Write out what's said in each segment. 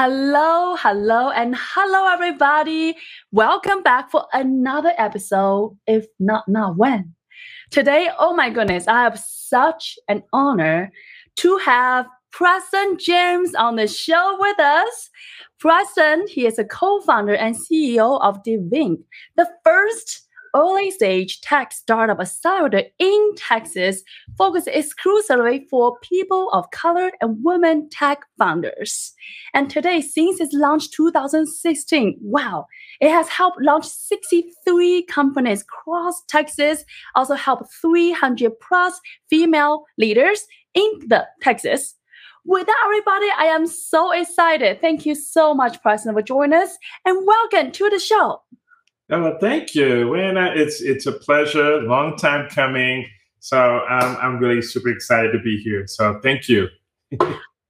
Hello, hello, and hello, everybody. Welcome back for another episode, if not now, when? Today, oh my goodness, I have such an honor to have Preston James on the show with us. Preston, he is a co-founder and CEO of DivInc, the first early stage tech startup accelerator in Texas, focused exclusively for people of color and women tech founders. And today, since its launch 2016, wow, it has helped launch 63 companies across Texas, also helped 300 plus female leaders in the Texas. With that, everybody, I am so excited. Thank you so much, Preston, for joining us, and welcome to the show. Oh, well, thank you. Well, it's it's a pleasure. Long time coming. So um, I'm really super excited to be here. So thank you.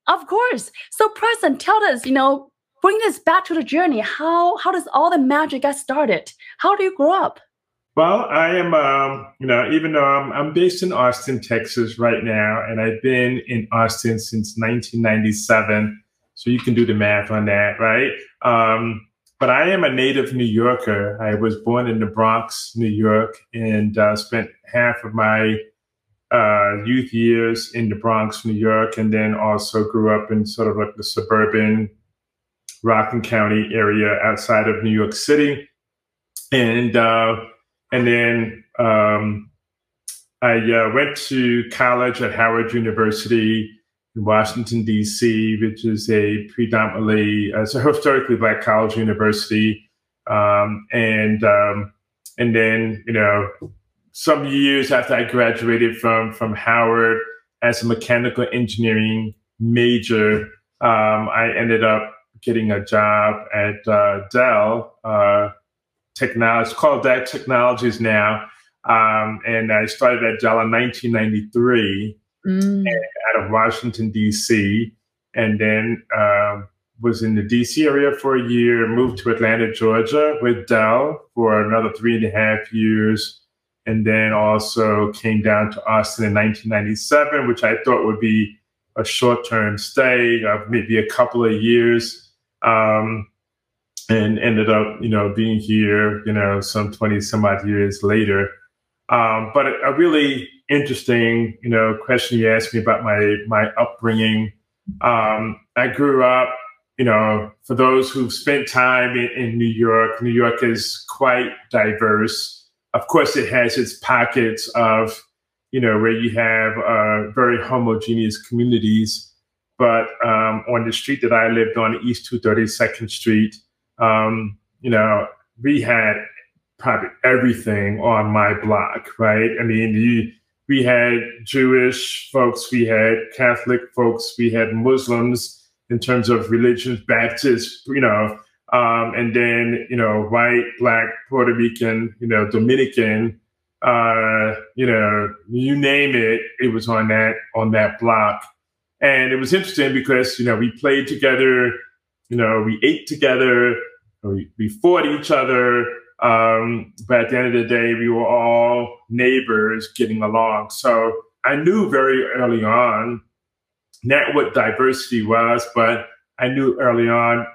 of course. So Preston, tell us, you know, bring us back to the journey. How how does all the magic get started? How do you grow up? Well, I am, um, you know, even though I'm, I'm based in Austin, Texas right now, and I've been in Austin since 1997. So you can do the math on that, right? Um, but I am a native New Yorker. I was born in the Bronx, New York, and uh, spent half of my uh, youth years in the Bronx, New York, and then also grew up in sort of like the suburban Rockland County area outside of New York City, and uh, and then um, I uh, went to college at Howard University in Washington, D.C., which is a predominantly, uh, it's a historically black college university. Um, and, um, and then, you know, some years after I graduated from, from Howard as a mechanical engineering major, um, I ended up getting a job at uh, Dell uh, Technologies, called Dell Technologies now. Um, and I started at Dell in 1993 mm. out of Washington, D.C., and then uh, was in the D.C. area for a year, moved to Atlanta, Georgia with Dell for another three and a half years, and then also came down to Austin in 1997, which I thought would be a short term stay of maybe a couple of years. Um, and ended up, you know, being here, you know, some 20 some odd years later. Um, but a, really interesting, you know, question you asked me about my my upbringing. Um, I grew up, you know, for those who've spent time in, in New York, New York is quite diverse. Of course, it has its pockets of, you know, where you have uh, very homogeneous communities. But um, on the street that I lived on, East 232nd Street, um, you know, we had probably everything on my block, right? I mean, you, we had Jewish folks, we had Catholic folks, we had Muslims in terms of religions, Baptists, you know, um, and then, you know, white, black, Puerto Rican, you know, Dominican, uh, you know, you name it, it was on that, on that block. And it was interesting because, you know, we played together, you know, we ate together, we, we fought each other, um, but at the end of the day, we were all neighbors getting along. So I knew very early on not what diversity was, but I knew early on,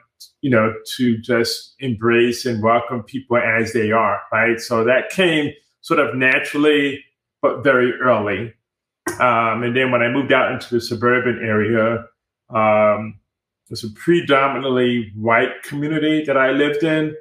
you know, to just embrace and welcome people as they are, right? So that came sort of naturally, but very early. Um, and then when I moved out into the suburban area, um, it was a predominantly white community that I lived in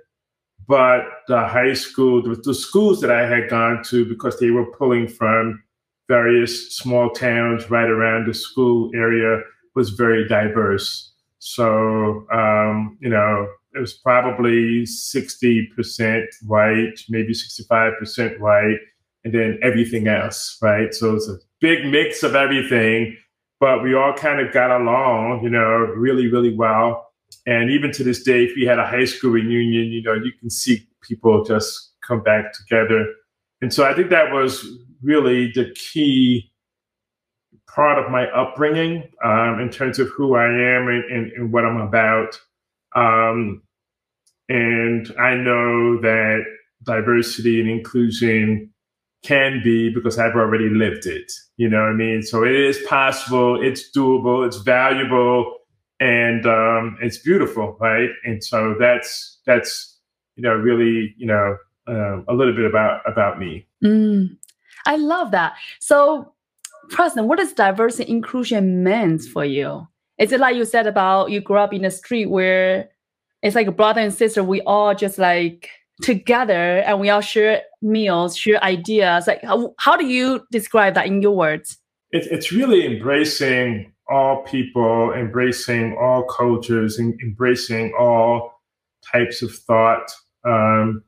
but the high school, the, the schools that I had gone to, because they were pulling from various small towns right around the school area, was very diverse. So, um, you know, it was probably 60% white, maybe 65% white, and then everything else, right? So it's a big mix of everything, but we all kind of got along, you know, really, really well. And even to this day, if we had a high school reunion, you know, you can see people just come back together. And so I think that was really the key part of my upbringing um, in terms of who I am and, and, and what I'm about. Um, and I know that diversity and inclusion can be because I've already lived it. You know what I mean? So it is possible, it's doable, it's valuable and um, it's beautiful, right? And so that's that's you know really you know uh, a little bit about about me. Mm, I love that. So, Preston, what does diversity inclusion means for you? Is it like you said about you grew up in a street where it's like a brother and sister, we all just like together and we all share meals, share ideas. Like, how, how do you describe that in your words? It, it's really embracing all people, embracing all cultures, and embracing all types of thought, um,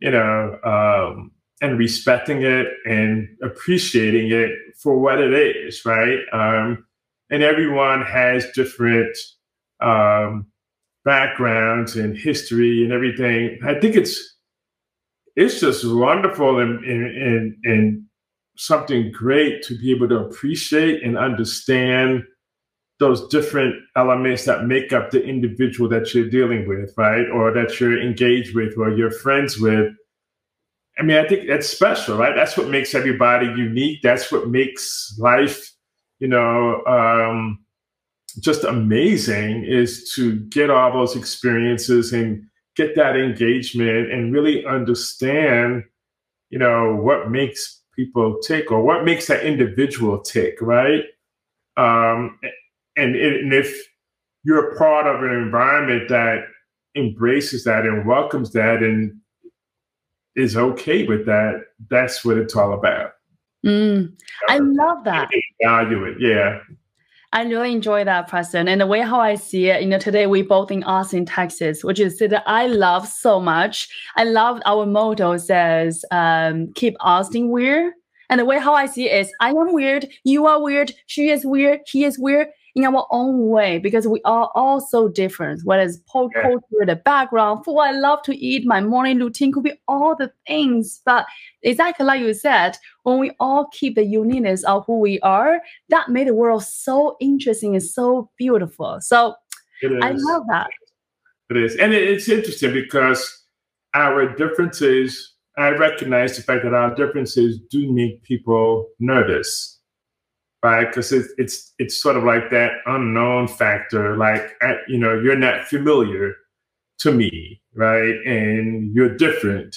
you know, um, and respecting it and appreciating it for what it is, right? Um, and everyone has different um, backgrounds and history and everything. I think it's it's just wonderful and and and something great to be able to appreciate and understand those different elements that make up the individual that you're dealing with, right? Or that you're engaged with or you're friends with. I mean, I think that's special, right? That's what makes everybody unique. That's what makes life, you know, um, just amazing is to get all those experiences and get that engagement and really understand, you know, what makes people tick or what makes that individual tick, right? Um, and, and if you're a part of an environment that embraces that and welcomes that and is okay with that, that's what it's all about. Mm, I love that. Value it, yeah. I really enjoy that, Preston. And the way how I see it, you know, today we both in Austin, Texas, which is that I love so much. I love our motto says, um, keep Austin weird. And the way how I see it is I am weird, you are weird, she is weird, he is weird in our own way because we are all so different. Whether it's pop yeah. culture, the background, what I love to eat, my morning routine could be all the things. But exactly like you said, when we all keep the uniqueness of who we are, that made the world so interesting and so beautiful. So I love that. It is. And it's interesting because our differences, I recognize the fact that our differences do make people nervous right? Because it's it's it's sort of like that unknown factor, like you know, you're not familiar to me, right? And you're different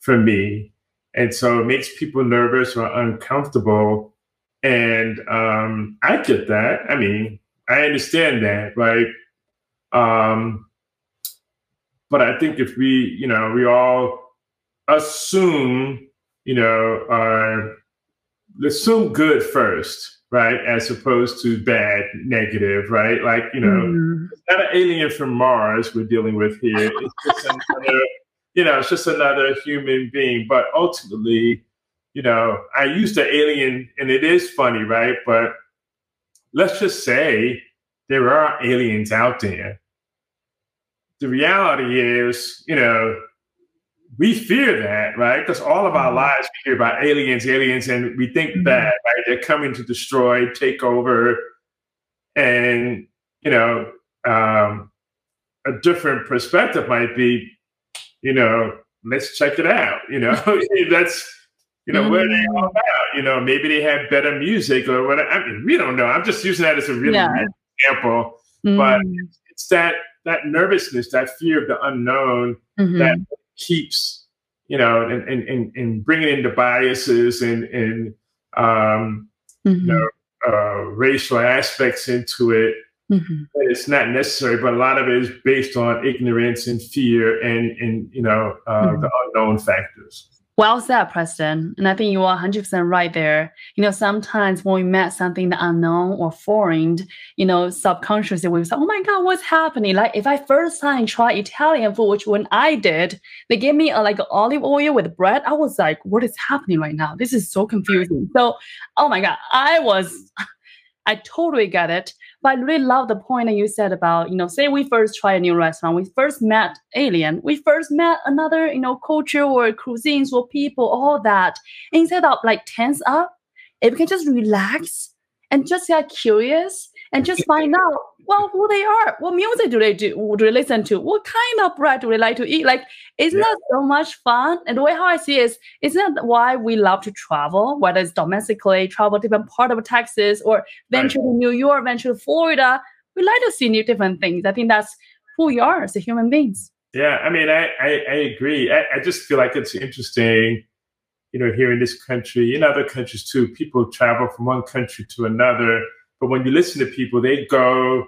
from me, and so it makes people nervous or uncomfortable. And um, I get that. I mean, I understand that, right? Um, but I think if we, you know, we all assume, you know, uh, assume good first, right? As opposed to bad, negative, right? Like, you know, mm. it's not an alien from Mars we're dealing with here. It's just another, you know, it's just another human being. But ultimately, you know, I use the alien, and it is funny, right? But let's just say there are aliens out there. The reality is, you know, we fear that, right? Because all of our mm-hmm. lives we hear about aliens, aliens, and we think mm-hmm. that, right? They're coming to destroy, take over, and you know, um, a different perspective might be, you know, let's check it out. You know, that's you know mm-hmm. where they all about. You know, maybe they have better music or whatever. I mean, we don't know. I'm just using that as a really yeah. example, mm-hmm. but it's that that nervousness, that fear of the unknown mm-hmm. that keeps, you know, and and and, and bringing in the biases and and um, mm-hmm. you know uh, racial aspects into it. Mm-hmm. It's not necessary, but a lot of it is based on ignorance and fear and and you know uh, mm-hmm. the unknown factors. Well said, Preston. And I think you are 100% right there. You know, sometimes when we met something unknown or foreign, you know, subconsciously we say, oh my God, what's happening? Like if I first time try Italian food, which when I did, they gave me a, like olive oil with bread. I was like, what is happening right now? This is so confusing. So, oh my God, I was, I totally get it. But I really love the point that you said about, you know, say we first try a new restaurant, we first met alien, we first met another, you know, culture or cuisines or people, all that. Instead of like tense up, if we can just relax and just get curious and just find out well who they are what music do they do do they listen to what kind of bread do they like to eat like isn't yeah. that so much fun and the way how i see it is isn't that why we love to travel whether it's domestically travel different part of texas or venture right. to new york venture to florida we like to see new different things. I think that's who we are as a human beings. Yeah, I mean, I I, I agree. I, I just feel like it's interesting, you know, here in this country, in other countries too. People travel from one country to another, but when you listen to people, they go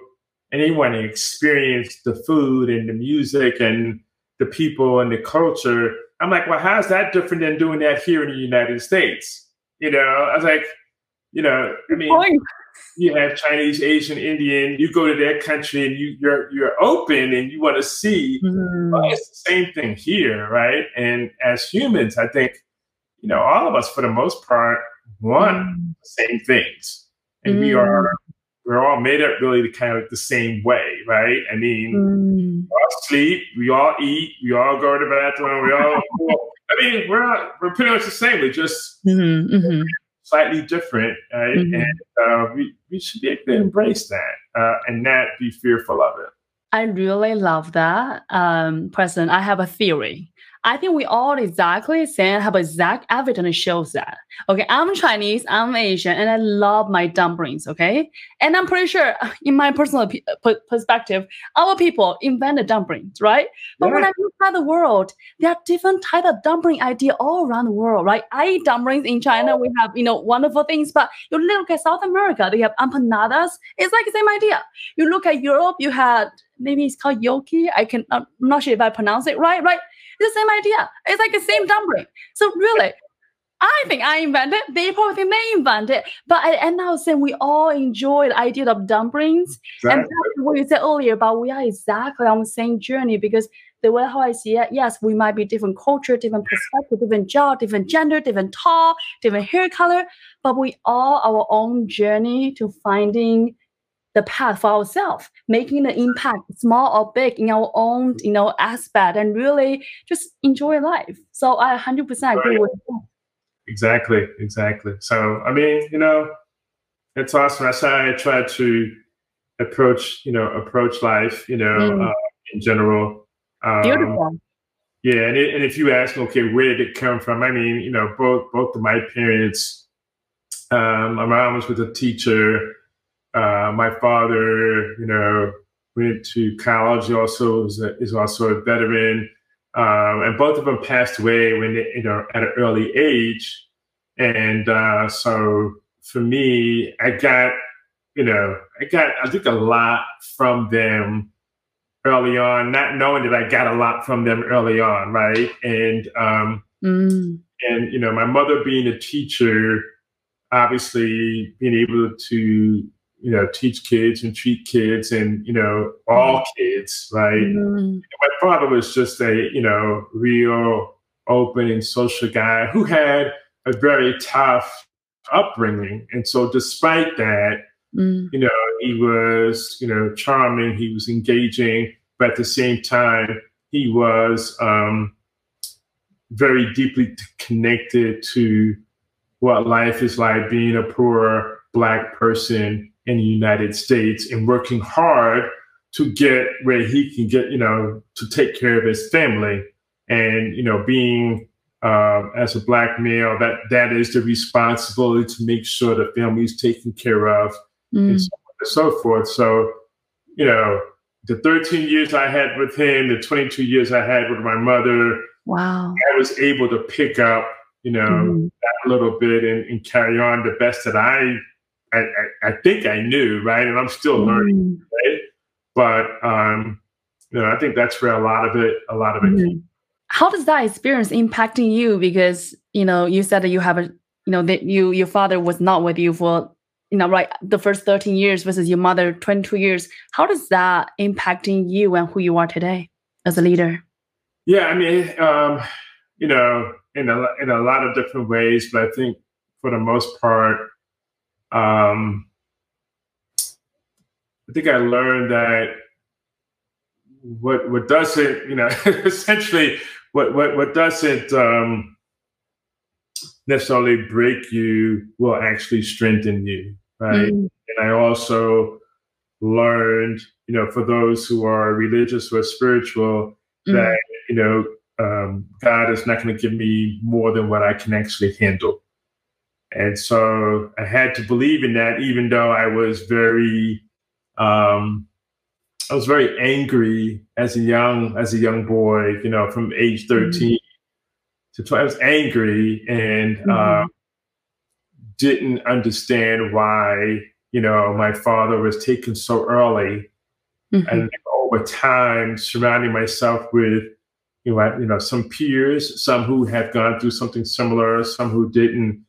and they want to experience the food and the music and the people and the culture. I'm like, well, how's that different than doing that here in the United States? You know, I was like, you know, I mean, you have Chinese, Asian, Indian. You go to their country and you, you're you're open and you want to see. Mm. Well, it's the same thing here, right? And as humans, I think, you know, all of us for the most part want mm. the same things, and mm. we are we're all made up really the kind of like the same way, right? I mean, mm. we all sleep, we all eat, we all go to the bathroom, we all. I mean, we're not, we're pretty much the same. We're just mm-hmm, mm-hmm. slightly different, right? Mm-hmm. And uh, we we should be able to embrace that uh, and not be fearful of it. I really love that, um, Preston. I have a theory. I think we all exactly same have exact evidence shows that. Okay, I'm Chinese, I'm Asian, and I love my dumplings. Okay, and I'm pretty sure, in my personal uh, perspective, our people invented dumplings, right? But yeah. when I look at the world, there are different type of dumpling idea all around the world, right? I eat dumplings in China. We have you know wonderful things, but you look at South America, they have empanadas. It's like the same idea. You look at Europe, you had maybe it's called yoki. I can I'm not sure if I pronounce it right, right? The same idea. It's like the same dumpling. So really, I think I invented. They probably think they invented. But at the end of the day, we all enjoy the idea of dumplings. Exactly. And that's what you said earlier about we are exactly on the same journey because the way how I see it, yes, we might be different culture, different perspective, different job, different gender, different tall, different hair color, but we all our own journey to finding the path for ourselves, making the impact, small or big, in our own you know aspect, and really just enjoy life. So I 100% agree right. with that. Exactly, exactly. So I mean, you know, it's awesome. That's how I try to approach, you know, approach life, you know, mm. uh, in general. Um, Beautiful. Yeah, and, it, and if you ask, okay, where did it come from? I mean, you know, both both of my parents. Um, my mom was with a teacher uh, my father, you know, went to college. He also is, a, is also a veteran, um, and both of them passed away when they, you know at an early age. And uh, so for me, I got you know I got I think a lot from them early on, not knowing that I got a lot from them early on, right? And um, mm. and you know, my mother being a teacher, obviously being able to you know, teach kids and treat kids and, you know, all mm-hmm. kids, right? Mm-hmm. My father was just a, you know, real open and social guy who had a very tough upbringing. And so despite that, mm. you know, he was, you know, charming, he was engaging, but at the same time, he was um, very deeply connected to what life is like being a poor black person in the United States and working hard to get where he can get, you know, to take care of his family. And, you know, being uh, as a black male, that that is the responsibility to make sure the family is taken care of mm. and so on and so forth. So, you know, the 13 years I had with him, the 22 years I had with my mother, wow, I was able to pick up, you know, mm. that little bit and, and carry on the best that I I, I, I, think I knew, right? And I'm still learning, right? But um, you know, I think that's where a lot of it, a lot of it. Mm. How does that experience impacting you? Because you know, you said that you have a, you know, that you your father was not with you for, you know, right, the first 13 years versus your mother 22 years. How does that impacting you and who you are today as a leader? Yeah, I mean, um, you know, in a in a lot of different ways, but I think for the most part um, I think I learned that what what doesn't you know essentially what what what doesn't um, necessarily break you will actually strengthen you, right? Mm. And I also learned, you know, for those who are religious or spiritual, mm. that you know um, God is not going to give me more than what I can actually handle. And so I had to believe in that, even though I was very um, I was very angry as a young as a young boy. You know, from age mm-hmm. 13 mm-hmm. to 12, I was angry and mm-hmm. uh, didn't understand why you know my father was taken so early, mm-hmm. and over time surrounding myself with you know, you know, some peers, some who had gone through something similar, some who didn't,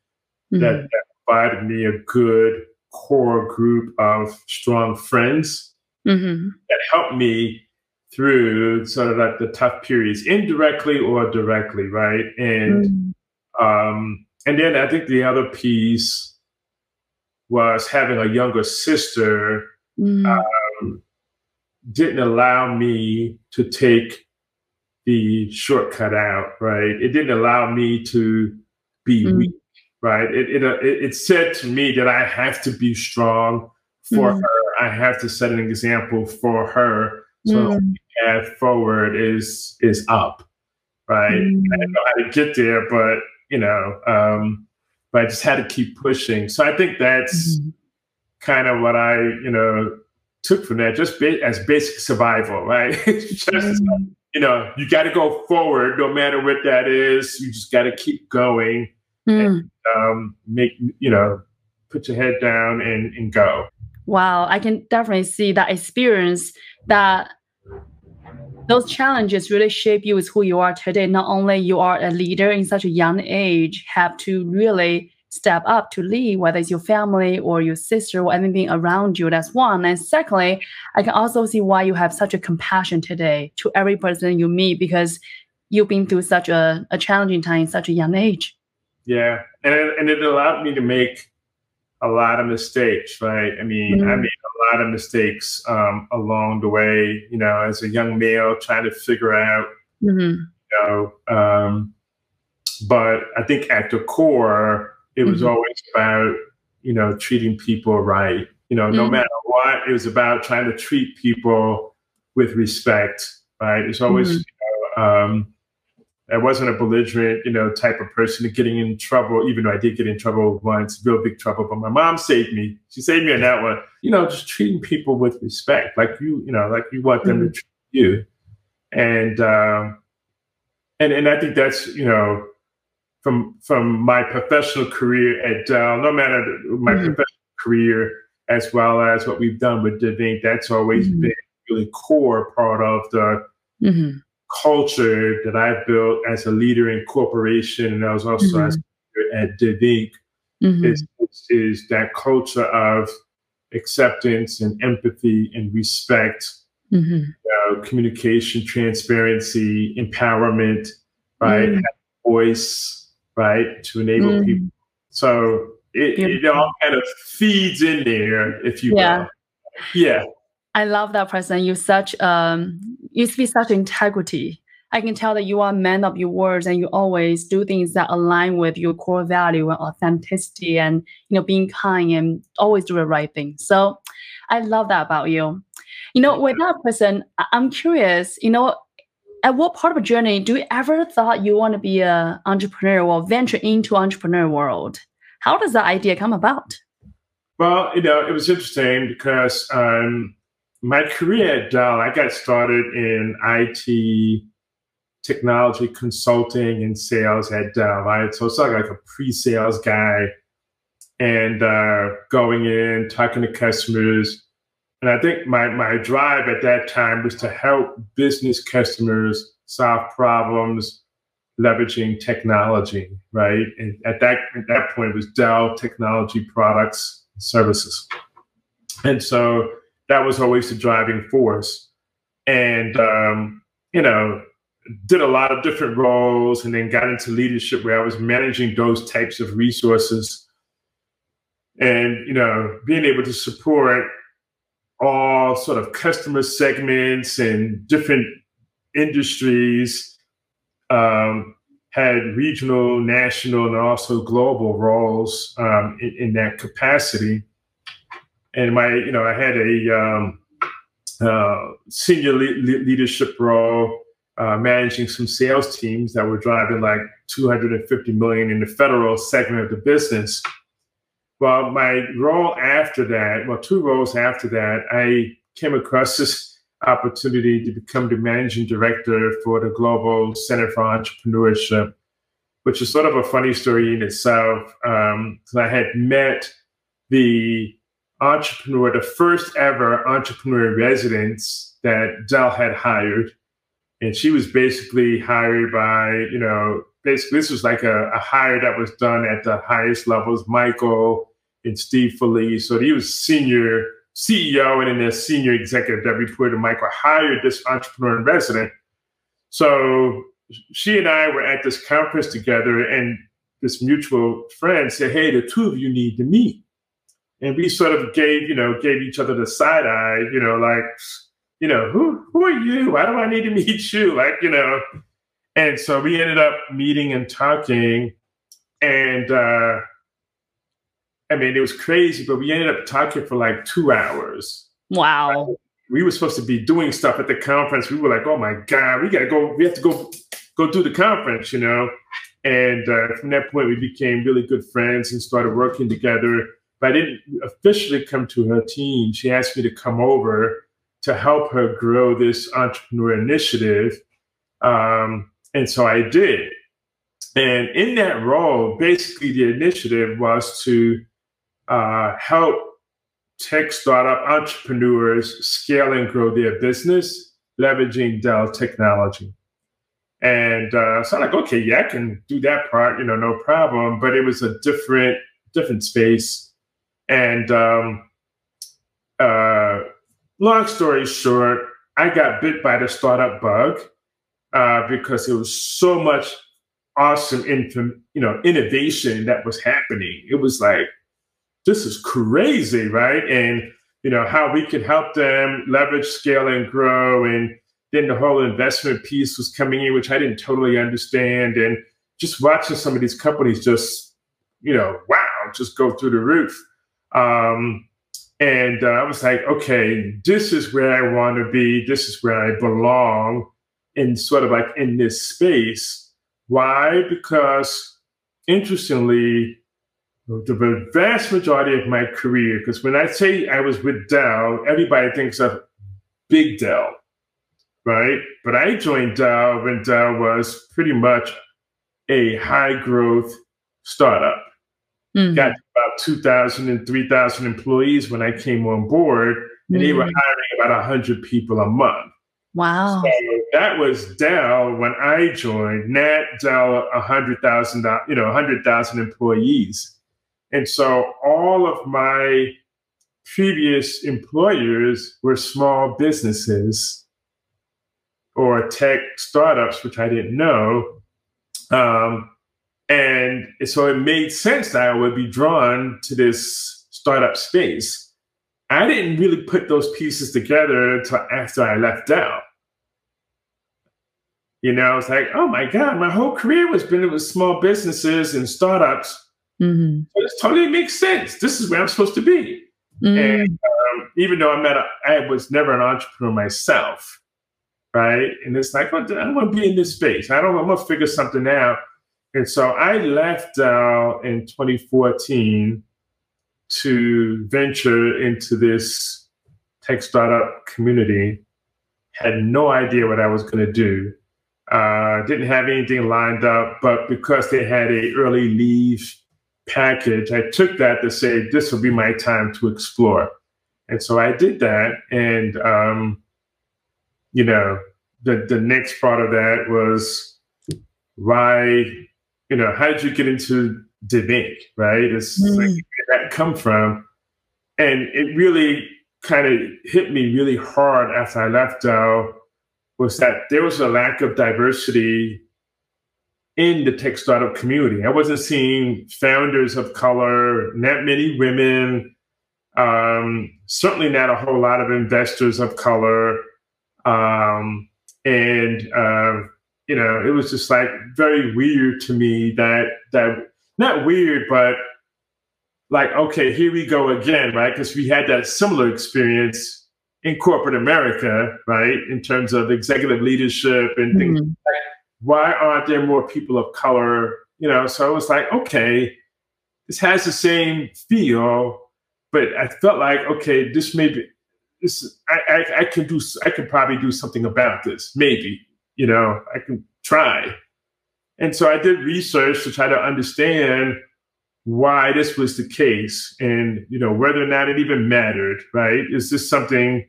mm-hmm. that, that, provided me a good core group of strong friends mm-hmm. that helped me through sort of like the tough periods, indirectly or directly, right? And mm-hmm. um, and then I think the other piece was having a younger sister mm-hmm. um, didn't allow me to take the shortcut out, right? It didn't allow me to be mm. weak, right? It, it, uh, it, it, said to me that I have to be strong for mm. her. I have to set an example for her. So mm. path forward is is up, right? Mm. I didn't know how to get there, but you know, um, but I just had to keep pushing. So I think that's mm. kind of what I, you know, took from that, just ba- as basic survival, right? just mm you know, you got to go forward no matter what that is. You just got to keep going mm. and um, make, you know, put your head down and, and go. Wow. I can definitely see that experience that those challenges really shape you as who you are today. Not only you are a leader in such a young age, have to really step up to lead, whether it's your family or your sister or anything around you. That's one. And secondly, I can also see why you have such a compassion today to every person you meet because you've been through such a, a challenging time in such a young age. Yeah. And it, and it allowed me to make a lot of mistakes, right? I mean, mm-hmm. I made a lot of mistakes um, along the way, you know, as a young male trying to figure out, mm-hmm. you know, um, but I think at the core, it was mm-hmm. always about, you know, treating people right. You know, no mm-hmm. matter what, it was about trying to treat people with respect, right? It's always, mm-hmm. you know, um, I wasn't a belligerent, you know, type of person getting in trouble, even though I did get in trouble once, real big trouble. But my mom saved me. She saved me on that one. You know, just treating people with respect, like you, you know, like you want them mm-hmm. to treat you. And um, and and I think that's, you know, from from my professional career at Dell, no matter my mm-hmm. professional career, as well as what we've done with DivInc, that's always mm-hmm. been really core part of the mm-hmm. Culture that I built as a leader in corporation, and I was also mm-hmm. at DivInc. Mm-hmm. Is, is that culture of acceptance and empathy and respect, mm-hmm. uh, communication, transparency, empowerment, right? Voice, right, to enable mm. people. So it, it, all kind of feeds in there, if you yeah. will. Yeah. I love that Preston. You such um you speak such integrity. I can tell that you are a man of your words and you always do things that align with your core value and authenticity and you know being kind and always do the right thing. So I love that about you. You know, with that Preston, I'm curious, you know, at what part of a journey do you ever thought you want to be an entrepreneur or venture into entrepreneur world? How does that idea come about? Well, you know, it was interesting because um, my career at Dell, I got started in IT technology consulting and sales at Dell, right? So it's like, like a pre-sales guy and uh, going in, talking to customers, and I think my, my drive at that time was to help business customers solve problems leveraging technology, right? And at that at that point it was Dell technology products services. And so that was always the driving force. And um, you know, did a lot of different roles and then got into leadership where I was managing those types of resources and you know being able to support all sort of customer segments and different industries, um, had regional, national, and also global roles um, in, in, that capacity. And my, you know, I had a um, uh, senior le- leadership role, uh, managing some sales teams that were driving like 250 million in the federal segment of the business. well, my role after that, well, two roles after that, I came across this opportunity to become the managing director for the Global Center for Entrepreneurship, which is sort of a funny story in itself. Um, I had met the entrepreneur, the first ever entrepreneur residence that Dell had hired. And she was basically hired by, you know, basically this was like a, a hire that was done at the highest levels, Michael and Steve Felice. So he was senior CEO and then the senior executive that reported to Michael hired this entrepreneur in resident. So she and I were at this conference together and this mutual friend said, Hey, the two of you need to meet and we sort of gave you know gave each other the side eye you know like you know who who are you? Why do i need to meet you? Like you know. And so we ended up meeting and talking and uh i mean it was crazy but we ended up talking for like two hours. Wow. We were supposed to be doing stuff at the conference. We were like oh my god we gotta go we have to go go do the conference you know? And uh, from that point we became really good friends and started working together but I didn't officially come to her team. She asked me to come over to help her grow this entrepreneur initiative. Um, and so I did. And in that role, basically the initiative was to uh, help tech startup entrepreneurs scale and grow their business, leveraging Dell technology. And uh, so I'm like, okay, yeah, I can do that part, you know, no problem. But it was a different, different space and um, uh, long story short, I got bit by the startup bug uh, because it was so much awesome, info, you know, innovation that was happening. It was like, this is crazy, right? And you know how we could help them leverage, scale, and grow, and then the whole investment piece was coming in, which I didn't totally understand, and just watching some of these companies just, you know, wow, just go through the roof. Um, and uh, I was like, okay, this is where I want to be. This is where I belong in sort of like in this space. Why? Because interestingly, the vast majority of my career, because when I say I was with Dell, everybody thinks of big Dell, right? But I joined Dell when Dell was pretty much a high growth startup. Mm-hmm. Got about 2,000 and 3,000 employees when I came on board, and they were mm. hiring about 100 people a month. Wow. So that was Dell when I joined. Nat Dell, 100,000, you know, 100,000 employees. And so all of my previous employers were small businesses or tech startups, which I didn't know. Um, and so it made sense that I would be drawn to this startup space. I didn't really put those pieces together until after I left Dell. You know, it's like, oh my God, my whole career was been with small businesses and startups. Mm-hmm. So this totally makes sense. This is where I'm supposed to be. Mm-hmm. And um, even though I'm not, a, I was never an entrepreneur myself, right? And it's like, well, I want to be in this space. I don't. I'm gonna figure something out and so I left Dell in 2014 to venture into this tech startup community. Had no idea what I was going to do. Uh, didn't have anything lined up, but because they had a early leave package, I took that to say this will be my time to explore. And so I did that, and um, you know, the the next part of that was why you know, how did you get into DivInc, right? It's mm. like where that come from? And it really kind of hit me really hard after I left Dell was that there was a lack of diversity in the tech startup community. I wasn't seeing founders of color, not many women, um, certainly not a whole lot of investors of color. Um, and uh, you know, it was just like very weird to me that that not weird, but like, okay, here we go again, right? Because we had that similar experience in corporate America, right? In terms of executive leadership and things. Mm-hmm. Like, why aren't there more people of color? You know, so it was like, okay, this has the same feel, but I felt like, okay, this may be, this, I, I, I can do, I can probably do something about this. Maybe, you know, I can try. And so I did research to try to understand why this was the case and, you know, whether or not it even mattered, right? Is this something,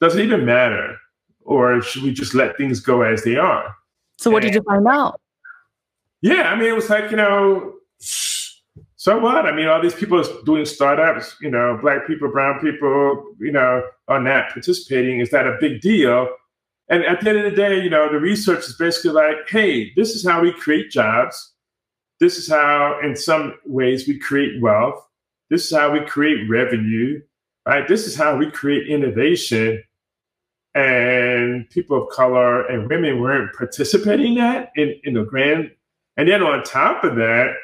does it even matter? Or should we just let things go as they are? So what and, did you find out? Yeah, I mean, it was like, you know, so what? I mean, all these people doing startups, you know, black people, brown people, you know, are not participating. Is that a big deal? And at the end of the day, you know, the research is basically like, hey, this is how we create jobs. This is how, in some ways, we create wealth. This is how we create revenue, right? This is how we create innovation. And people of color and women weren't participating in that in, in the grand. And then on top of that,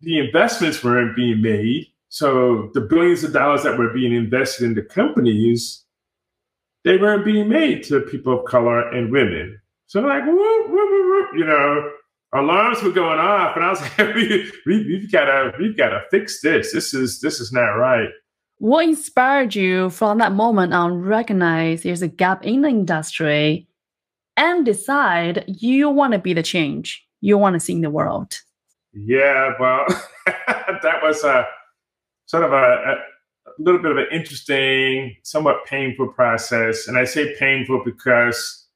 the investments weren't being made. So the billions of dollars that were being invested in the companies, they weren't being made to people of color and women. So like, whoop, whoop, whoop, you know, alarms were going off, and I was like, we, we, we've got to, we've got to fix this. This is, this is not right. What inspired you from that moment on recognize there's a gap in the industry and decide you want to be the change you want to see in the world? Yeah, well, that was a sort of a, a, little bit of an interesting, somewhat painful process. And I say painful because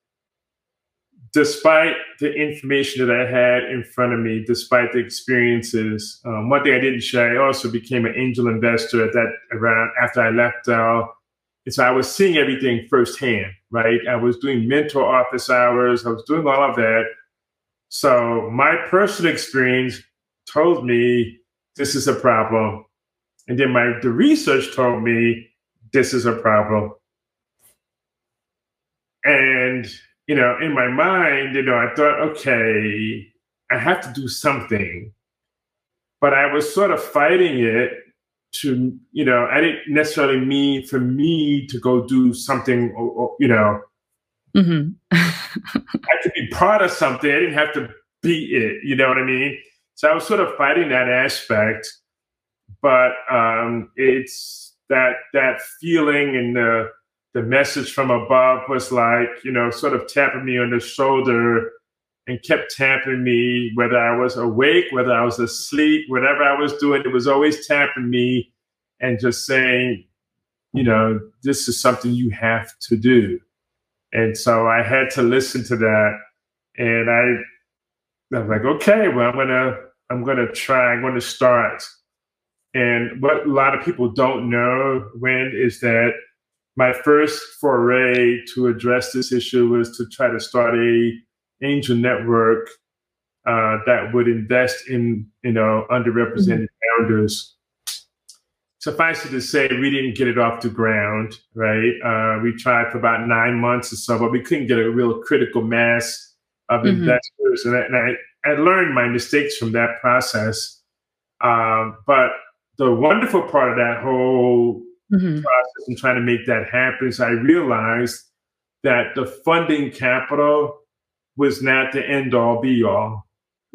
despite the information that I had in front of me, despite the experiences, um, one thing I didn't share, I also became an angel investor at that around after I left Dell. And so I was seeing everything firsthand, right? I was doing mentor office hours. I was doing all of that. So my personal experience told me this is a problem. And then my the research told me this is a problem. And you know, in my mind, you know, I thought, okay, I have to do something. But I was sort of fighting it to, you know, I didn't necessarily mean for me to go do something, or, or, you know, mm-hmm. I could be part of something. I didn't have to be it. You know what I mean? So I was sort of fighting that aspect, but um, it's that that feeling and the the message from above was like you know sort of tapping me on the shoulder and kept tapping me whether I was awake, whether I was asleep, whatever I was doing. It was always tapping me and just saying, you know, this is something you have to do. And so I had to listen to that, and I I was like, okay, well, I'm gonna I'm to try, I'm to start. And what a lot of people don't know, when is that my first foray to address this issue was to try to start a angel network uh, that would invest in, you know, underrepresented mm-hmm. founders. Suffice it to say, we didn't get it off the ground, right? Uh, we tried for about nine months or so, but we couldn't get a real critical mass of mm-hmm. investors. And I, and I, I learned my mistakes from that process. Um, but the wonderful part of that whole mm-hmm. process and trying to make that happen is I realized that the funding capital was not the end all be all,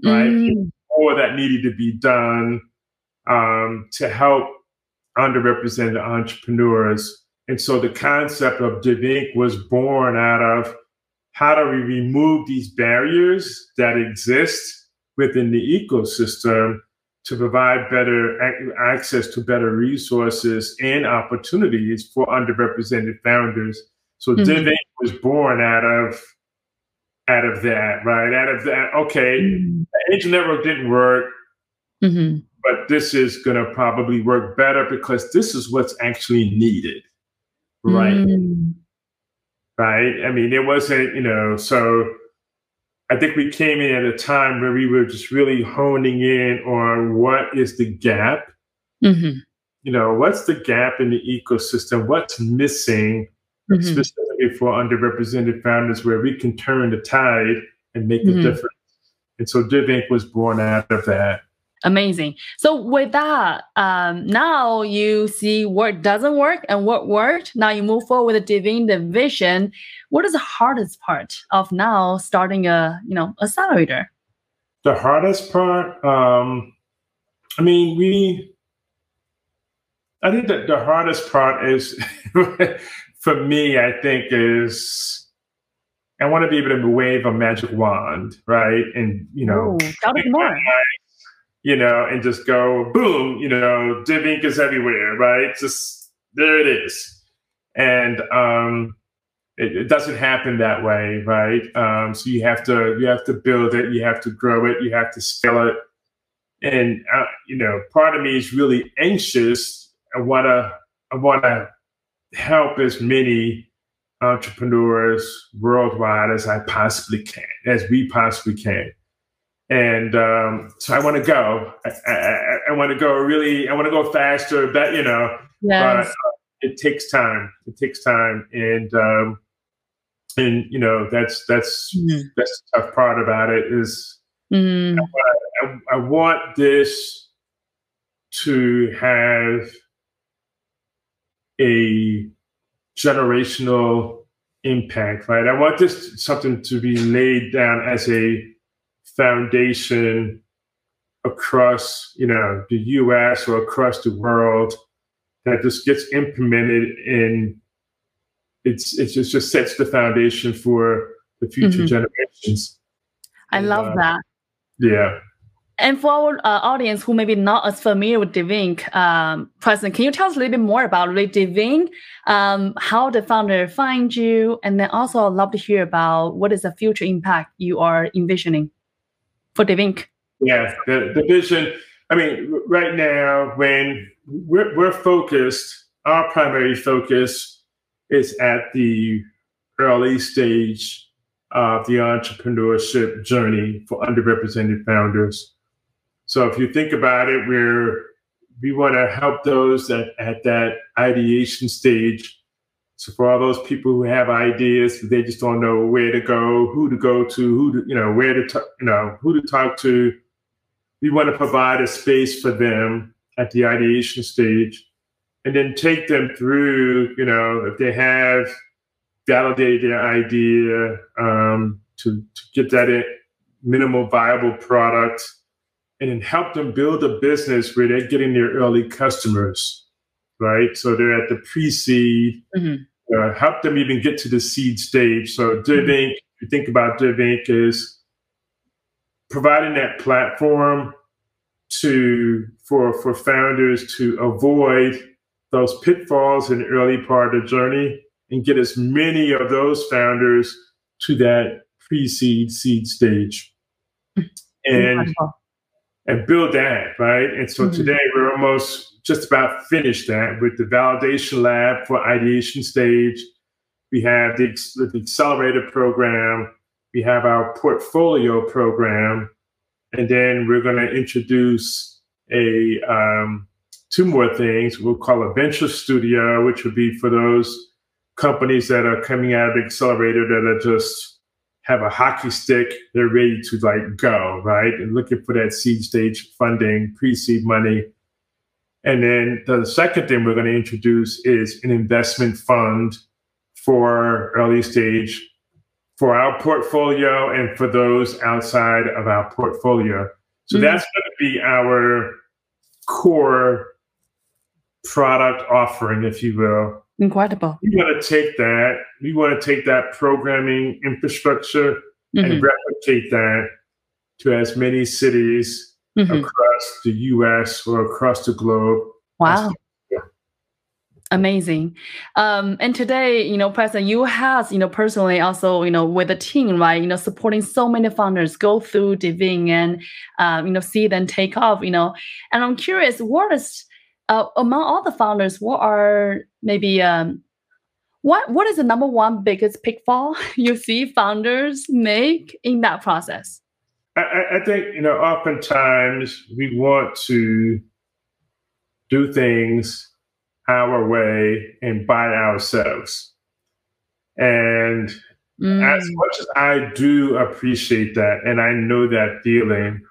right? Mm. More that needed to be done um, to help underrepresented entrepreneurs. And so the concept of DivInc was born out of how do we remove these barriers that exist within the ecosystem to provide better access to better resources and opportunities for underrepresented founders. So mm-hmm. was born out of out of that, right? Out of that, okay, mm-hmm. the Angel Network didn't work, mm-hmm. but this is going to probably work better because this is what's actually needed, right? Mm-hmm right? I mean, it wasn't, you know, so I think we came in at a time where we were just really honing in on what is the gap. Mm-hmm. You know, what's the gap in the ecosystem? What's missing mm-hmm. specifically for underrepresented founders where we can turn the tide and make mm-hmm. the difference? And so DivInc was born out of that. Amazing. So with that, um, now you see what doesn't work and what worked. Now you move forward with the vision. What is the hardest part of now starting a you know accelerator? The hardest part, um, I mean, we, I think that the hardest part is, for me, I think, is I want to be able to wave a magic wand, right? And, you know, Ooh, tell me more. You know, and just go boom, you know, DivInc is everywhere, right? Just there it is. And um it, it doesn't happen that way, right? Um, so you have to you have to build it, you have to grow it, you have to scale it, and uh, you know, part of me is really anxious. I wanna I wanna help as many entrepreneurs worldwide as I possibly can, as we possibly can. And um, so I want to go. I, I, I want to go really. I want to go faster. That you know, Yes. but uh, it takes time. It takes time, and um, and you know that's that's Mhm. that's the tough part about it is Mm, I, I want this to have a generational impact, right? I want this something to be laid down as a foundation across, you know, the U.S. or across the world that just gets implemented in. It's it just just sets the foundation for the future Mhm. generations. I And, love uh, that. Yeah. And for our uh, audience who maybe not as familiar with DivInc, um, Preston, can you tell us a little bit more about really DivInc, um, how the founder find you, and then also I'd love to hear about what is the future impact you are envisioning for DivInc. Yeah, the, the vision. I mean, right now, when we're, we're focused, our primary focus is at the early stage of the entrepreneurship journey for underrepresented founders. So if you think about it, we're we want to help those that at that ideation stage. So for all those people who have ideas, they just don't know where to go, who to go to, who to, you know, where to, you know, who to talk to. We want to provide a space for them at the ideation stage, and then take them through. You know, if they have validated their idea um, to to get that in, minimal viable product, and then help them build a business where they're getting their early customers, right? So they're at the pre-seed Mhm. Uh, help them even get to the seed stage. So DivInc, if you think about DivInc, is providing that platform to for for founders to avoid those pitfalls in the early part of the journey and get as many of those founders to that pre-seed seed stage. And. And build that, right? And so Mhm. today we're almost just about finished that with the validation lab for ideation stage. We have the, the accelerator program. We have our portfolio program. And then we're going to introduce a um, two more things. We'll call a venture studio, which would be for those companies that are coming out of the accelerator that are just have a hockey stick. They're ready to like go, right? And looking for that seed stage funding, pre-seed money. And then the second thing we're going to introduce is an investment fund for early stage for our portfolio and for those outside of our portfolio. So Mhm. that's going to be our core product offering, if you will Incredible. we want to take that we want to take that programming infrastructure Mhm. and replicate that to as many cities Mhm. across the us or across the globe Wow. Yeah. Amazing. Um, and today, you know, Preston, you has, you know, personally also, you know, with the team, right, you know, supporting so many founders go through DivInc and, um, you know, see them take off, you know. And I'm curious, what is, uh, among all the founders, what are maybe, um, what what is the number one biggest pitfall you see founders make in that process? I, I, think you know oftentimes we want to do things our way and by ourselves and Mm, as much as I do appreciate that, and I know that feeling,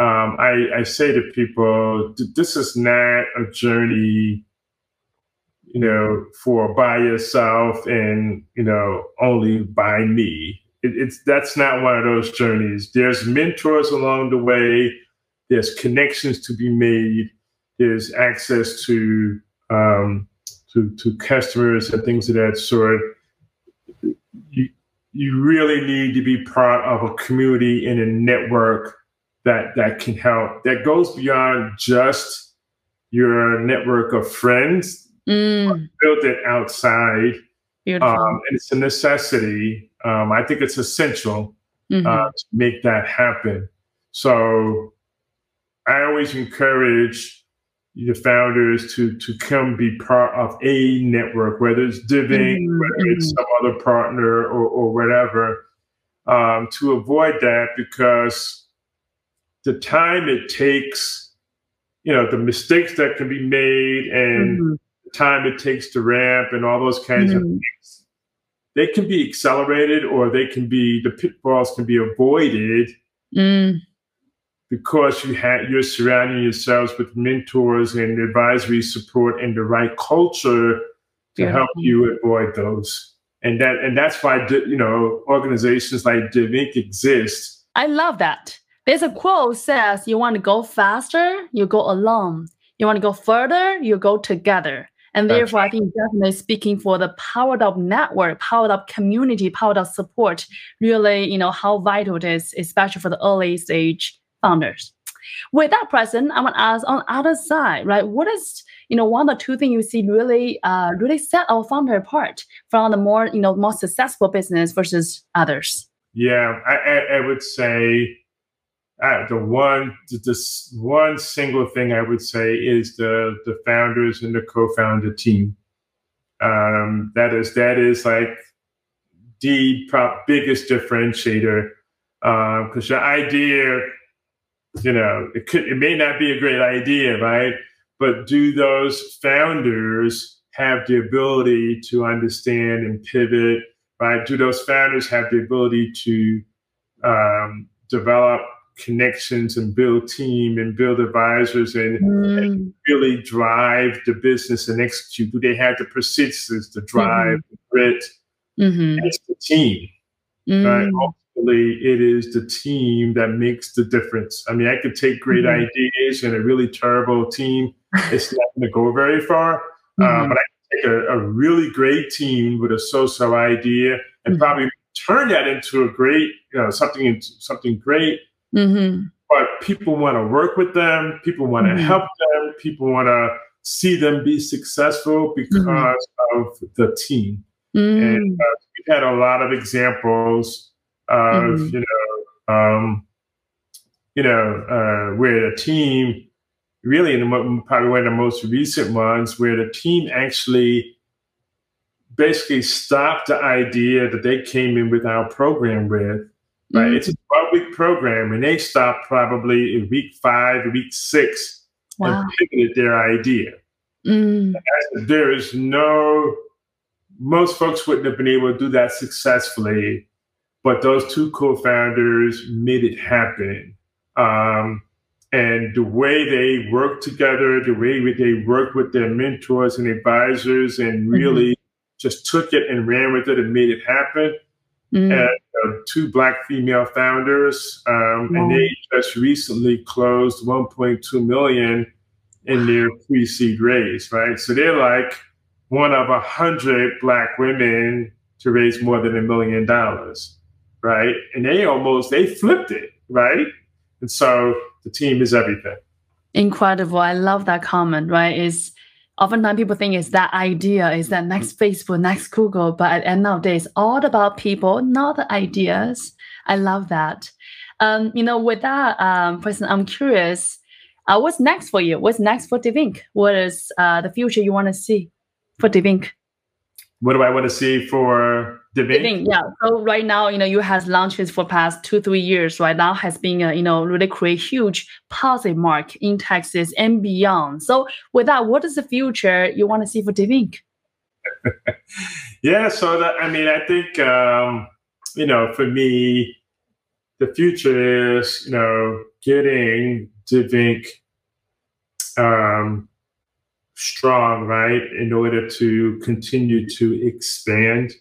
um, I, I say to people, this is not a journey, you know, for by yourself and you know only by me. It, it's that's not one of those journeys. There's mentors along the way. there's connections to be made, there's access to um, to, to customers and things of that sort. You, you really need to be part of a community and a network that that can help. That goes beyond just your network of friends. Mm, build it outside um, and it's a necessity. Um, i think it's essential Mhm. uh, to make that happen. So i always encourage the founders to to come be part of a network whether it's DivInc Mhm, whether it's some other partner or, or whatever um, to avoid that because the time it takes you know the mistakes that can be made and Mhm, the time it takes to ramp and all those kinds of mhm. things they can be accelerated or they can be the pitfalls can be avoided Mm, because you have you're surrounding yourselves with mentors and advisory support and the right culture to help you avoid those and that and that's why you know organizations like DivInc exist I love that. There's a quote says you want to go faster, you go alone. You want to go further, you go together. And That's therefore, I think definitely speaking for the powered up network, powered up community, powered up support, really, you know, how vital it is, especially for the early stage founders. With that Preston, I want to ask on other side, right? What is, you know, one or two things you see really, uh, really set our founder apart from the more, you know, more successful business versus others? yeah i i, I would say uh, the one the, the one single thing i would say is the the founders and the co-founder team. Um that is that is like the pro- biggest differentiator because your idea you know it could it may not be a great idea right? But do those founders have the ability to understand and pivot right? Do those founders have the ability to um, develop connections and build team and build advisors and Mm, really drive the business and execute do they have the persistence the drive the grit mhm, it's the team right? mm, Ultimately, it is the team that makes the difference. I mean, I could take great Mhm. ideas and a really terrible team. It's not going to go very far. Uh, Mhm. but I can take a, a really great team with a so-so idea and Mhm. probably turn that into a great, you know, something into something great. Mhm, But people want to work with them. People want to Mhm. help them. People want to see them be successful because of the team. mm, And uh, we've had a lot of examples of Mhm. you know um, you know uh, where the team really in the, probably one of the most recent ones where the team actually basically stopped the idea that they came in with our program with right mm. it's a 12 week program and they stopped probably in week five week six Wow. and pivoted their idea. Mm, there is no most folks wouldn't have been able to do that successfully but those two co-founders made it happen. Um, and the way they worked together the way they worked with their mentors and advisors and really just took it and ran with it and made it happen mm, and uh, two black female founders um, and they just recently closed 1.2 million in their pre-seed raise right? So they're like one of a hundred black women to raise more than a million dollars right? And they almost they flipped it right? And so the team is everything. Incredible. I love that comment, right? Is oftentimes people think it's that idea, is that next Facebook, next Google, but at the end of the day, it's all about people, not the ideas. I love that. Um, you know, with that, um, Preston, I'm curious, uh, what's next for you? What's next for DivInc? What is uh, the future you want to see for DivInc? what do i want to see for DivInc, yeah. So right now, you know, you has launches for past two, three years. Right now has been, uh, you know, really create huge positive mark in Texas and beyond. So with that, what is the future you want to see for DivInc? Yeah, so that I mean, I think um, you know, for me, the future is you know getting DivInc um, strong, right, in order to continue to expand,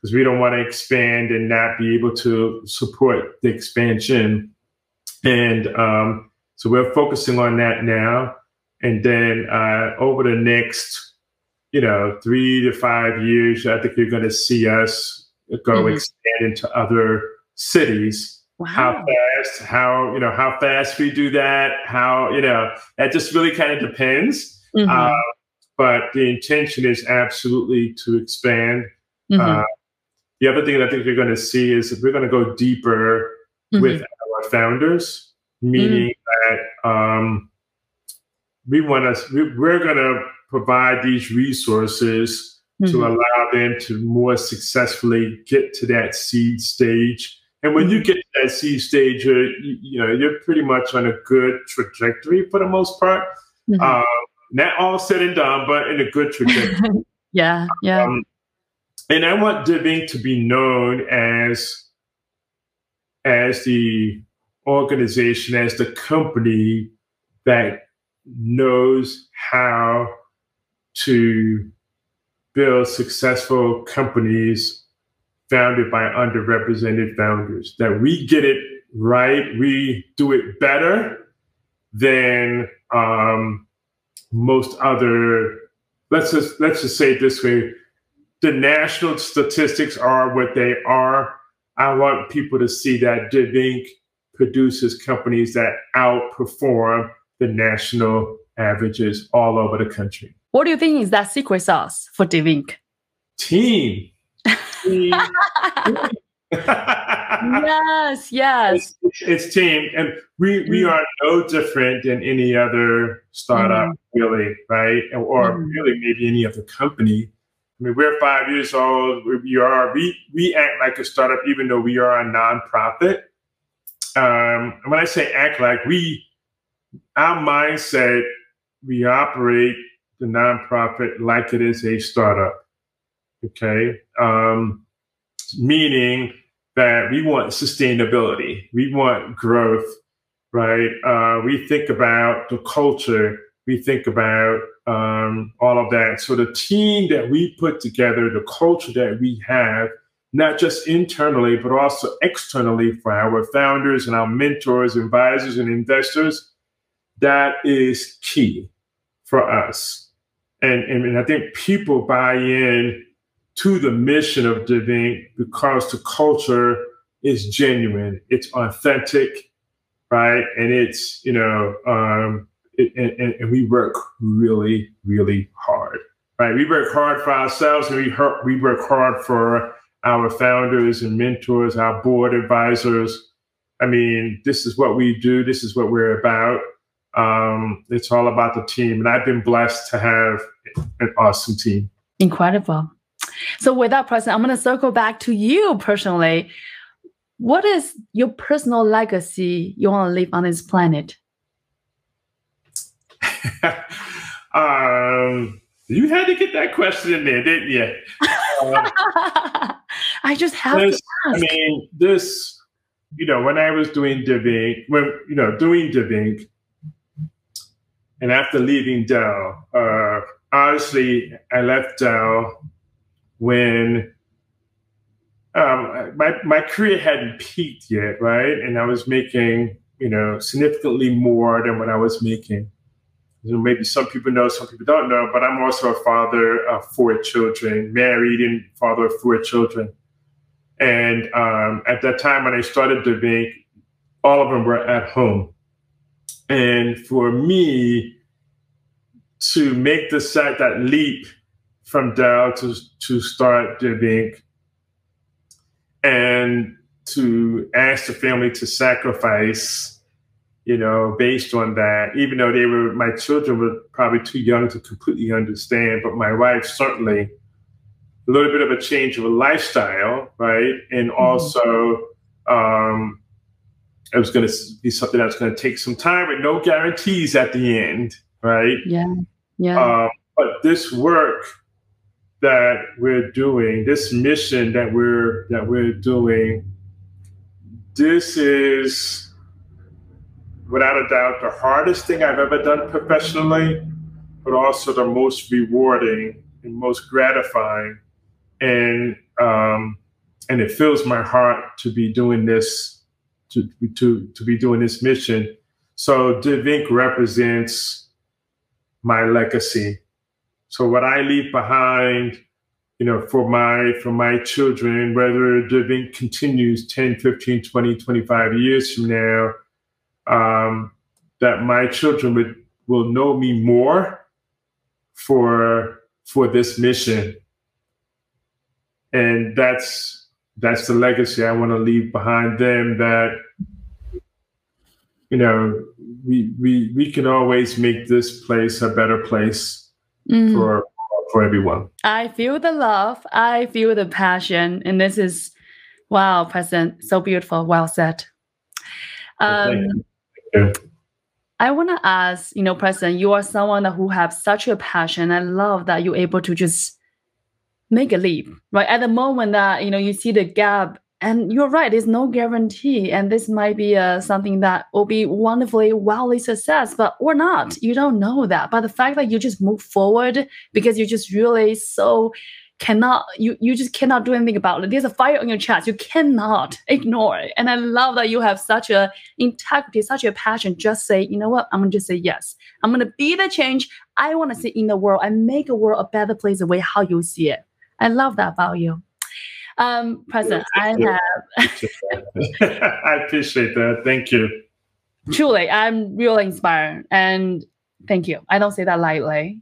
because we don't want to expand and not be able to support the expansion. And um, So we're focusing on that now. And then uh, over the next, you know, three to five years, I think you're going to see us go mm-hmm. expand into other cities. Wow. How fast, how, you know, how fast we do that, how, you know, that just really kind of depends. Mm-hmm. Uh, but the intention is absolutely to expand. Mm-hmm. Uh, the other thing that I think you're going to see is if we're going to go deeper mm-hmm. with our founders, meaning mm-hmm. that um, we want to, we, we're going to provide these resources to mm-hmm. allow them to more successfully get to that seed stage. And when you mm-hmm. get to that seed stage, you're, you know, you're pretty much on a good trajectory for the most part. Mm-hmm. Um, not all said and done, but in a good trajectory. yeah, yeah. Um, and I want DivInc to be known as as the organization, as the company that knows how to build successful companies founded by underrepresented founders. That we get it right, we do it better than um, most other. Let's just let's just say it this way: the national statistics are what they are. I want people to see that DivInc produces companies that outperform the national averages all over the country. What do you think is that secret sauce for DivInc? Team. Team. yes, yes. It's, it's, team, and we we mm. are no different than any other startup, mm. really, right? Or mm. really maybe any other company. I mean, we're five years old. We are we we act like a startup, even though we are a nonprofit. Um, when I say act like, we our mindset, we operate the nonprofit like it is a startup. Okay, um, meaning that we want sustainability, we want growth, right? Uh, we think about the culture, we think about um, all of that. So the team that we put together, the culture that we have, not just internally, but also externally for our founders and our mentors, advisors, and investors, that is key for us. And, and I think people buy in to the mission of DivInc because the culture is genuine, it's authentic, right? And it's, you know, um, it, and, and, we work really, really hard, right? We work hard for ourselves and we, we work hard for our founders and mentors, our board advisors. I mean, this is what we do. This is what we're about. Um, it's all about the team. And I've been blessed to have an awesome team. Incredible. So with that Preston, I'm going to circle back to you personally. What is your personal legacy you want to leave on this planet? um, you had to get that question in there, didn't you? Um, I just have this, to ask. I mean, this, you know, when I was doing DivInc, when, you know, doing DivInc, and after leaving Dell, uh, honestly, I left Dell when um, my my career hadn't peaked yet, right? And I was making you know significantly more than what I was making. Maybe some people know, some people don't know, but I'm also a father of four children, married and father of four children. And um, at that time when I started DivInc, all of them were at home. And for me to make the set that leap from Dell to to start DivInc and to ask the family to sacrifice, you know, based on that, even though they were my children were probably too young to completely understand, but my wife certainly a little bit of a change of a lifestyle, right? And mm-hmm. also um it was gonna be something that was gonna take some time with no guarantees at the end, right? Yeah. Yeah. Um, but this work that we're doing, this mission that we're that we're doing, this is without a doubt the hardest thing I've ever done professionally, but also the most rewarding and most gratifying. And um, and it fills my heart to be doing this, to to to be doing this mission. So DivInc represents my legacy. So what I leave behind, you know, for my for my children, whether DivInc continues 10, 15, 20, 25 years from now, um, that my children would will know me more for for this mission. And that's that's the legacy I want to leave behind them that you know we we we can always make this place a better place mm. for for everyone. I feel the love, I feel the passion, and this is wow, Preston, so beautiful. Well said. Um, I want to ask, you know, Preston, you are someone who has such a passion. I love that you're able to just make a leap, right? At the moment that, you know, you see the gap and you're right, there's no guarantee. And this might be uh, something that will be wonderfully, wildly success, but or not. You don't know that. But the fact that you just move forward because you're just really so cannot you you just cannot do anything about it. There's a fire on your chest. You cannot ignore it. And I love that you have such a integrity, such a passion. Just say, you know what? I'm gonna just say yes. I'm gonna be the change I want to see in the world and make a world a better place the way how you see it. I love that about you. Um, Preston, I have I appreciate that. Thank you. Truly, I'm really inspired and thank you. I don't say that lightly.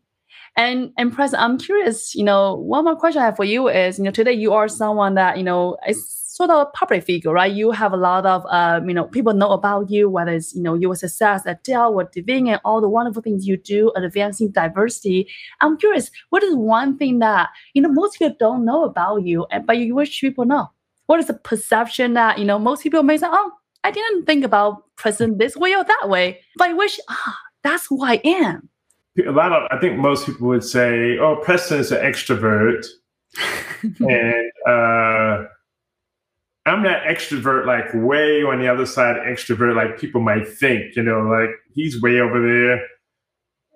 And and Preston, I'm curious, you know, one more question I have for you is, you know, today you are someone that, you know, is sort of a public figure, right? You have a lot of, uh, you know, people know about you, whether it's, you know, your success at Dell or DivInc and all the wonderful things you do advancing diversity. I'm curious, what is one thing that, you know, most people don't know about you, but you wish people know? What is the perception that, you know, most people may say, oh, I didn't think about Preston this way or that way, but I wish, ah, that's who I am a lot of I think most people would say, "Oh, Preston is an extrovert," and uh, I'm not extrovert like way on the other side extrovert like people might think. You know, like he's way over there,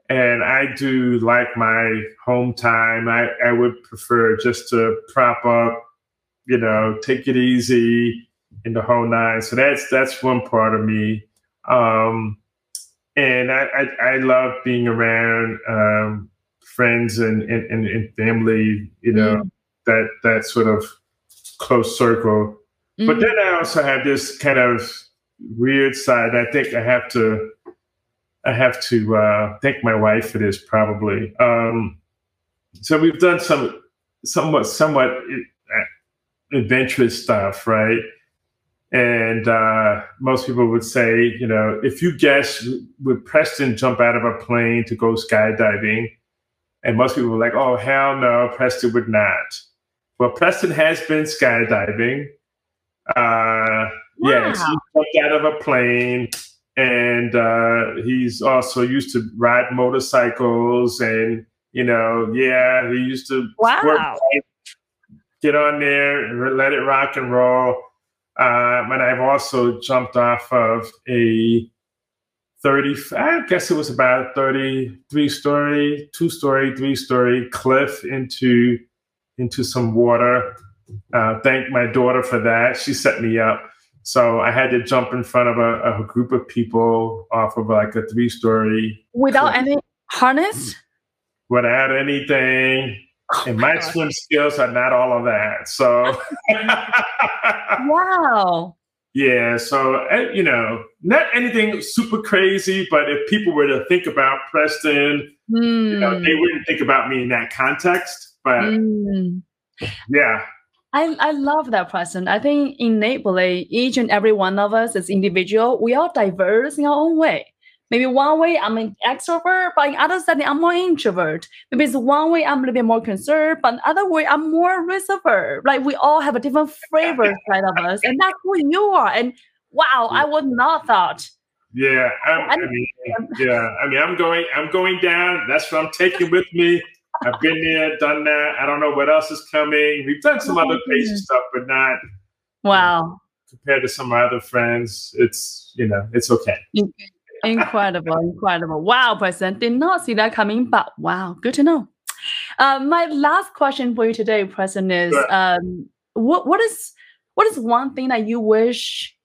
and I do like my home time. I I would prefer just to prop up, you know, take it easy in the whole nine. So that's that's one part of me. Um, and I, I, I love being around um, friends and, and, and, family, you know, mm. that, that sort of close circle. Mm. But then I also have this kind of weird side. I think I have to, I have to uh, thank my wife for this probably. Um, so we've done some somewhat, somewhat uh, adventurous stuff, right? And uh, most people would say, you know, if you guess, would Preston jump out of a plane to go skydiving? And most people were like, oh, hell no, Preston would not. Well, Preston has been skydiving. Uh, wow. Yes, he jumped out of a plane. And uh, he's also used to ride motorcycles. And, you know, yeah, he used to wow. get on there, and let it rock and roll um, and I've also jumped off of a 30, I guess it was about 33 story, two story, three story cliff into into some water. Uh, thank my daughter for that. She set me up. So I had to jump in front of a, a group of people off of like a three story. Without cliff. any harness? Without anything. Oh and my, swim skills are not all of that. So, wow. Yeah. So, eh, you know, not anything super crazy, but if people were to think about Preston, mm. you know, they hmm. wouldn't think about me in that context. But mm. yeah. I, I love that Preston. I think innately, each and every one of us as individual, we are diverse in our own way. Maybe one way I'm an extrovert, but in other setting I'm more introvert. Maybe it's one way I'm a little bit more concerned, but other way I'm more reserved. Like we all have a different flavor side of us, and that's who you are. And wow, I would not thought. Yeah, I'm, I mean, yeah. I mean, I'm going. I'm going down. That's what I'm taking with me. I've been there, done that. I don't know what else is coming. We've done some oh other crazy stuff, but not. Wow. You know, compared to some of my other friends, it's you know, it's okay incredible, incredible. Wow, Preston, did not see that coming, but wow, good to know. Uh, my last question for you today, Preston, is um, what what is what is one thing that you wish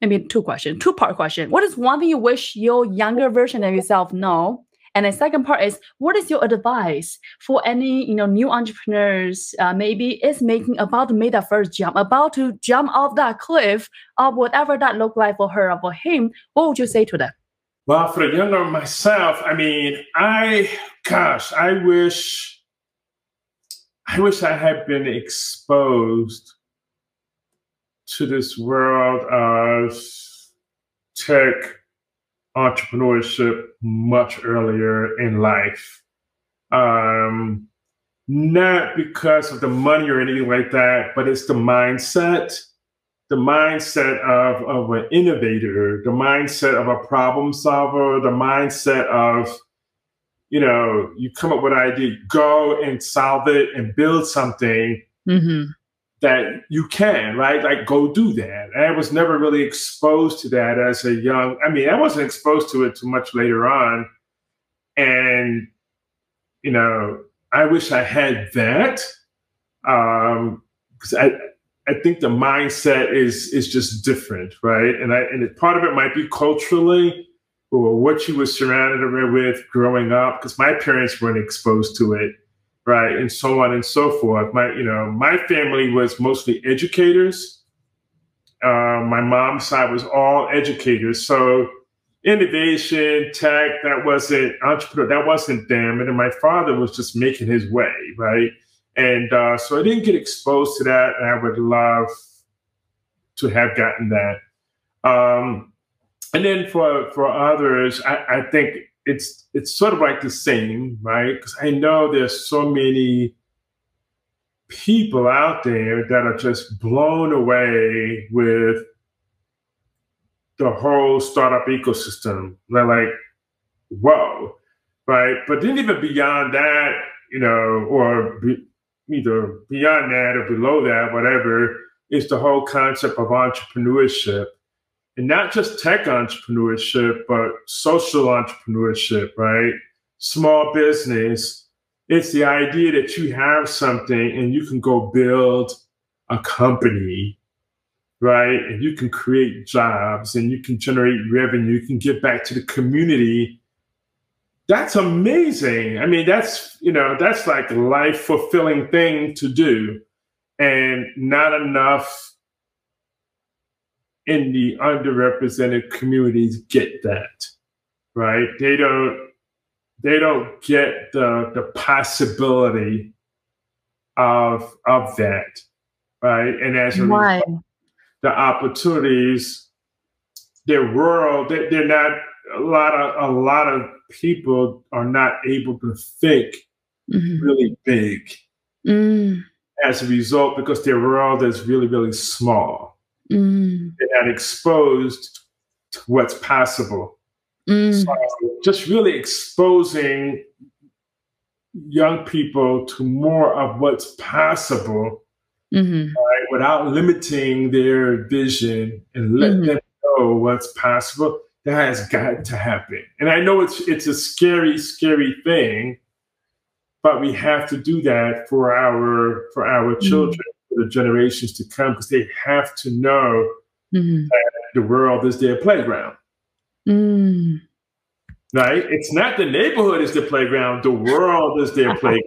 maybe two question, two part question. What is one thing you wish your younger version of yourself know? And the second part is, what is your advice for any you know new entrepreneurs? Uh, maybe is making about to make that first jump, about to jump off that cliff, or whatever that look like for her or for him. What would you say to them? Well, for younger myself, I mean, I gosh, I wish, I wish I had been exposed to this world of tech entrepreneurship much earlier in life. Um, not because of the money or anything like that, but it's the mindset, the mindset of, of an innovator, the mindset of a problem solver, the mindset of, you know, you come up with an idea, go and solve it and build something. Mm-hmm that you can, right? Like go do that. And I was never really exposed to that as a young, I mean, I wasn't exposed to it too much later on. And, you know, I wish I had that. Um, because I, I think the mindset is is just different, right? And I and part of it might be culturally or what you were surrounded with growing up, because my parents weren't exposed to it right, and so on and so forth. My, you know, my family was mostly educators. Uh, my mom's side was all educators, so innovation, tech, that wasn't entrepreneur, that wasn't them. And then my father was just making his way, right? And uh, so I didn't get exposed to that, and I would love to have gotten that. Um, and then for for others, I, I think it's it's sort of like the same, right? Because I know there's so many people out there that are just blown away with the whole startup ecosystem. They're like, whoa, right? But then even beyond that, you know, or be, either beyond that or below that, whatever, is the whole concept of entrepreneurship and not just tech entrepreneurship, but social entrepreneurship, right? Small business. It's the idea that you have something and you can go build a company, right? And you can create jobs and you can generate revenue, you can give back to the community. That's amazing. I mean, that's, you know, that's like life fulfilling thing to do. And not enough in the underrepresented communities get that, right? They don't they don't get the the possibility of of that, right? And as a result, the opportunities, they're rural. They, they're not a lot of a lot of people are not able to think mm-hmm. really big. Mm. As a result, because their world is really really small mm. and exposed to what's possible. Mm. So just really exposing young people to more of what's possible mm-hmm. right, without limiting their vision and let mm-hmm. them know what's possible. That has got to happen. And I know it's it's a scary, scary thing, but we have to do that for our for our mm-hmm. children for the generations to come because they have to know mm-hmm. that the world is their playground. Mm. Right? It's not the neighborhood is the playground, the world is their playground.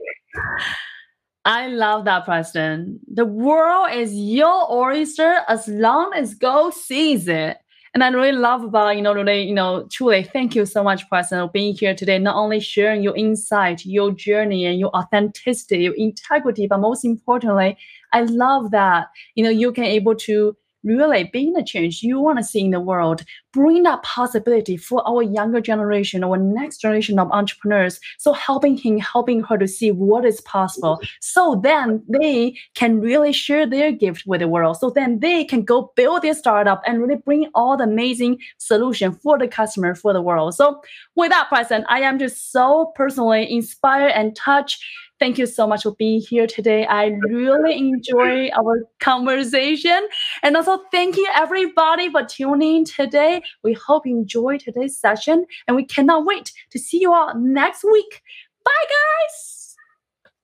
I love that, Preston. The world is your oyster as long as God sees it. And I really love about, you know, really, you know, truly thank you so much, Preston, for being here today, not only sharing your insight, your journey, and your authenticity, your integrity, but most importantly, I love that, you know, you can able to really being the change you want to see in the world, bring that possibility for our younger generation, our next generation of entrepreneurs. So helping him, helping her to see what is possible. So then they can really share their gift with the world. So then they can go build their startup and really bring all the amazing solution for the customer, for the world. So with that Preston, I am just so personally inspired and touched Thank you so much for being here today. I really enjoy our conversation. And also thank you everybody for tuning in today. We hope you enjoy today's session and we cannot wait to see you all next week. Bye guys.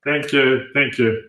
Thank you. Thank you.